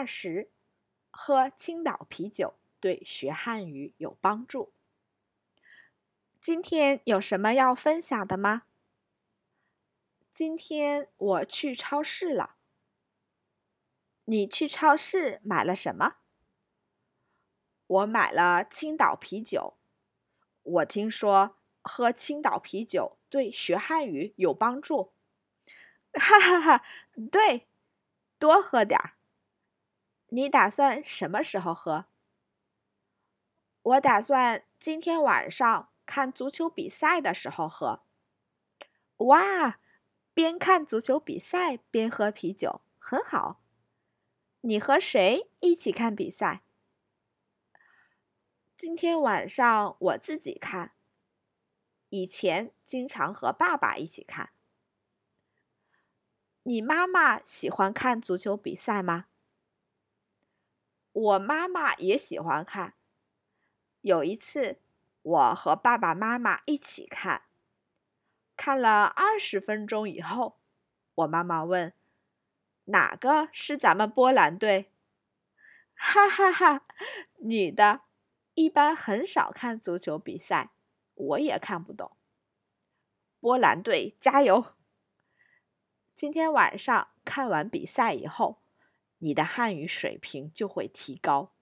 二十，喝青岛啤酒对学汉语有帮助。今天有什么要分享的吗？今天我去超市了。你去超市买了什么？我买了青岛啤酒。我听说喝青岛啤酒对学汉语有帮助。哈哈哈，对，多喝点儿。你打算什么时候喝？我打算今天晚上看足球比赛的时候喝。哇，边看足球比赛边喝啤酒，很好。你和谁一起看比赛？今天晚上我自己看。以前经常和爸爸一起看。你妈妈喜欢看足球比赛吗？我妈妈也喜欢看。有一次，我和爸爸妈妈一起看，看了二十分钟以后，我妈妈问：“哪个是咱们波兰队？” 哈哈哈，女的，一般很少看足球比赛，我也看不懂。波兰队加油！今天晚上看完比赛以后。你的汉语水平就会提高。